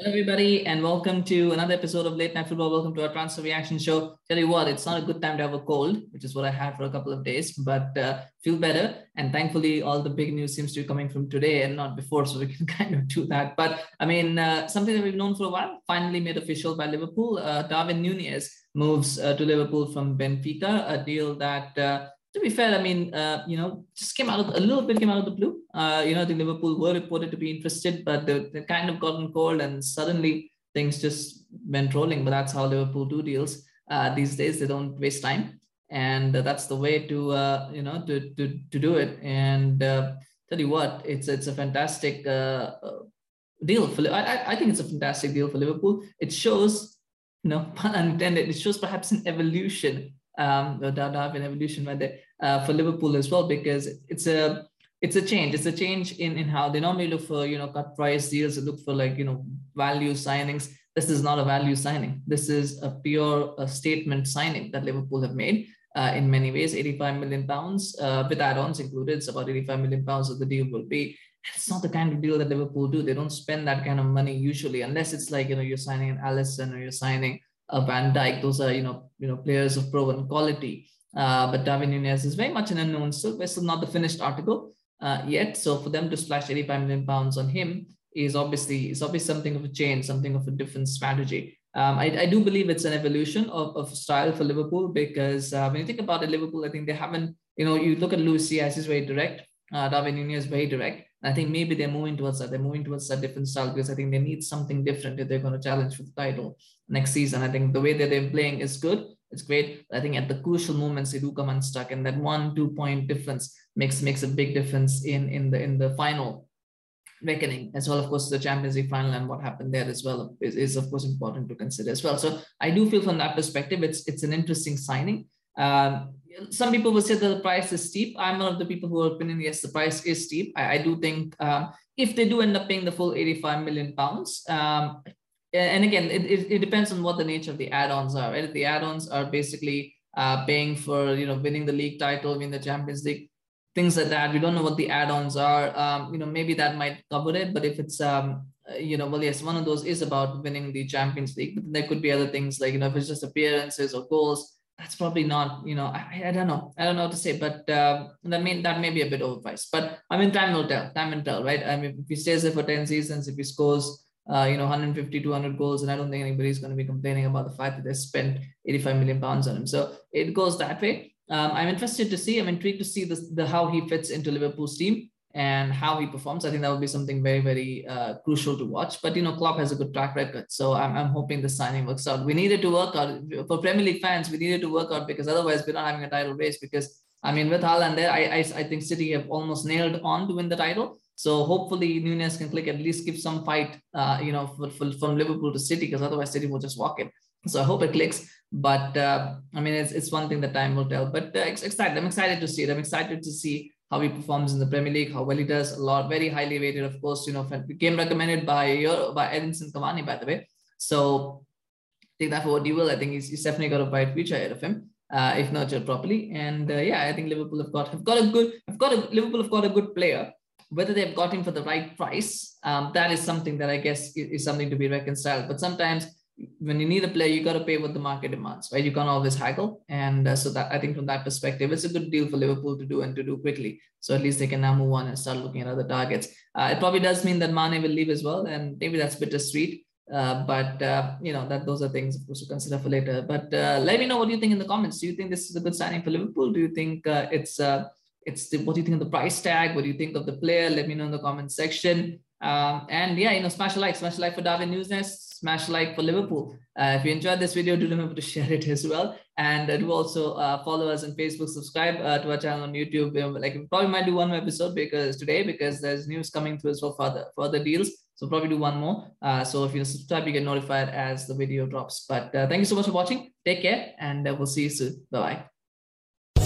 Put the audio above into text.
Hello, everybody, and welcome to another episode of Late Night Football. Welcome to our transfer reaction show. Tell you what, it's not a good time to have a cold, which is what I had for a couple of days, but uh, feel better. And thankfully, all the big news seems to be coming from today and not before, so we can kind of do that. But I mean, uh, something that we've known for a while, finally made official by Liverpool. Uh, Darwin Nunez moves uh, to Liverpool from Benfica, a deal that uh, to be fair, I mean, uh, you know, just came out of a little bit came out of the blue. Uh, you know, the Liverpool were reported to be interested, but they, they kind of gotten cold, and suddenly things just went rolling. But that's how Liverpool do deals uh, these days. They don't waste time, and that's the way to uh, you know to to to do it. And uh, tell you what, it's it's a fantastic uh, deal for. I I think it's a fantastic deal for Liverpool. It shows, you know, pun intended. It shows perhaps an evolution um, the Darwin evolution there uh, for Liverpool as well because it's a it's a change. It's a change in in how they normally look for you know cut price deals. They look for like you know value signings. This is not a value signing. This is a pure a statement signing that Liverpool have made. Uh, in many ways, 85 million pounds uh, with add-ons included. It's about 85 million pounds of the deal will be. It's not the kind of deal that Liverpool do. They don't spend that kind of money usually, unless it's like you know you're signing an Alisson or you're signing uh, Van Dijk. Those are you know you know players of proven quality. Uh, but Darwin Nunez is very much an unknown still. We're still not the finished article uh, yet. So for them to splash 85 million pounds on him is obviously is obviously something of a change, something of a different strategy. Um, I, I, do believe it's an evolution of, of style for Liverpool because uh, when you think about it, Liverpool, I think they haven't, you know, you look at Luis Diaz, he's very direct. Uh, Darwin Nunez is very direct. I think maybe they're moving towards that. They're moving towards that different style because I think they need something different if they're going to challenge for the title next season. I think the way that they're playing is good. It's great. I think at the crucial moments they do come unstuck, and that one two point difference makes makes a big difference in in the in the final reckoning as well. Of course, the Champions League final and what happened there as well is, is of course important to consider as well. So I do feel from that perspective, it's it's an interesting signing. Um, some people will say that the price is steep. I'm one of the people who are opinion, yes, the price is steep. I, I do think um, if they do end up paying the full 85 million pounds, um, and again, it, it, it, depends on what the nature of the add-ons are, right? The add-ons are basically uh, paying for, you know, winning the league title, winning the Champions League, things like that. We don't know what the add-ons are. Um, you know, maybe that might cover it, but if it's, um, you know, well, yes, one of those is about winning the Champions League, but there could be other things like, you know, if it's just appearances or goals, that's probably not, you know, I, I don't know. I don't know what to say, but uh, that may that may be a bit overpriced. But I mean, time will tell. Time will tell, right? I mean, if he stays there for 10 seasons, if he scores, uh, you know, 150, 200 goals, and I don't think anybody's going to be complaining about the fact that they spent 85 million pounds on him. So it goes that way. Um, I'm interested to see. I'm intrigued to see the, the how he fits into Liverpool's team and how he performs. I think that would be something very, very uh, crucial to watch. But you know, Klopp has a good track record, so I'm, I'm hoping the signing works out. We needed to work out for Premier League fans. We needed to work out because otherwise we're not having a title race. Because I mean, with Haaland there, I, I, I think City have almost nailed on to win the title. So hopefully Nunez can click at least give some fight, uh, you know, for, for, from Liverpool to City because otherwise City will just walk it. So I hope it clicks. But uh, I mean, it's, it's one thing that time will tell. But uh, excited. I'm excited to see it. I'm excited to see how he performs in the Premier League, how well he does. A lot, very highly rated, of course. You know, game recommended by your by Edinson Cavani, by the way. So take that for what you will. I think he's, he's definitely got a bright future ahead of him. Uh, if nurtured properly, and uh, yeah, I think Liverpool have got have got a good have got a Liverpool have got a good player. Whether they've got him for the right price, um, that is something that I guess is, is something to be reconciled. But sometimes when you need a player, you got to pay what the market demands, right? You can't always haggle. And uh, so that I think from that perspective, it's a good deal for Liverpool to do and to do quickly. So at least they can now move on and start looking at other targets. Uh, it probably does mean that Mane will leave as well, and maybe that's bittersweet. Uh, but uh, you know that those are things of course to consider for later. But uh, let me know what you think in the comments. Do you think this is a good signing for Liverpool? Do you think uh, it's it's the, what do you think of the price tag? What do you think of the player? Let me know in the comment section. Um, and yeah, you know, smash a like, smash a like for Darwin Nunez, smash like for Liverpool. Uh, if you enjoyed this video, do remember to share it as well. And uh, do also uh, follow us on Facebook, subscribe uh, to our channel on YouTube. Like we probably might do one more episode because today, because there's news coming through as well for further, further deals. So probably do one more. So if you subscribe, you get notified as the video drops. But thank you so much for watching. Take care and we'll see you soon. Bye-bye.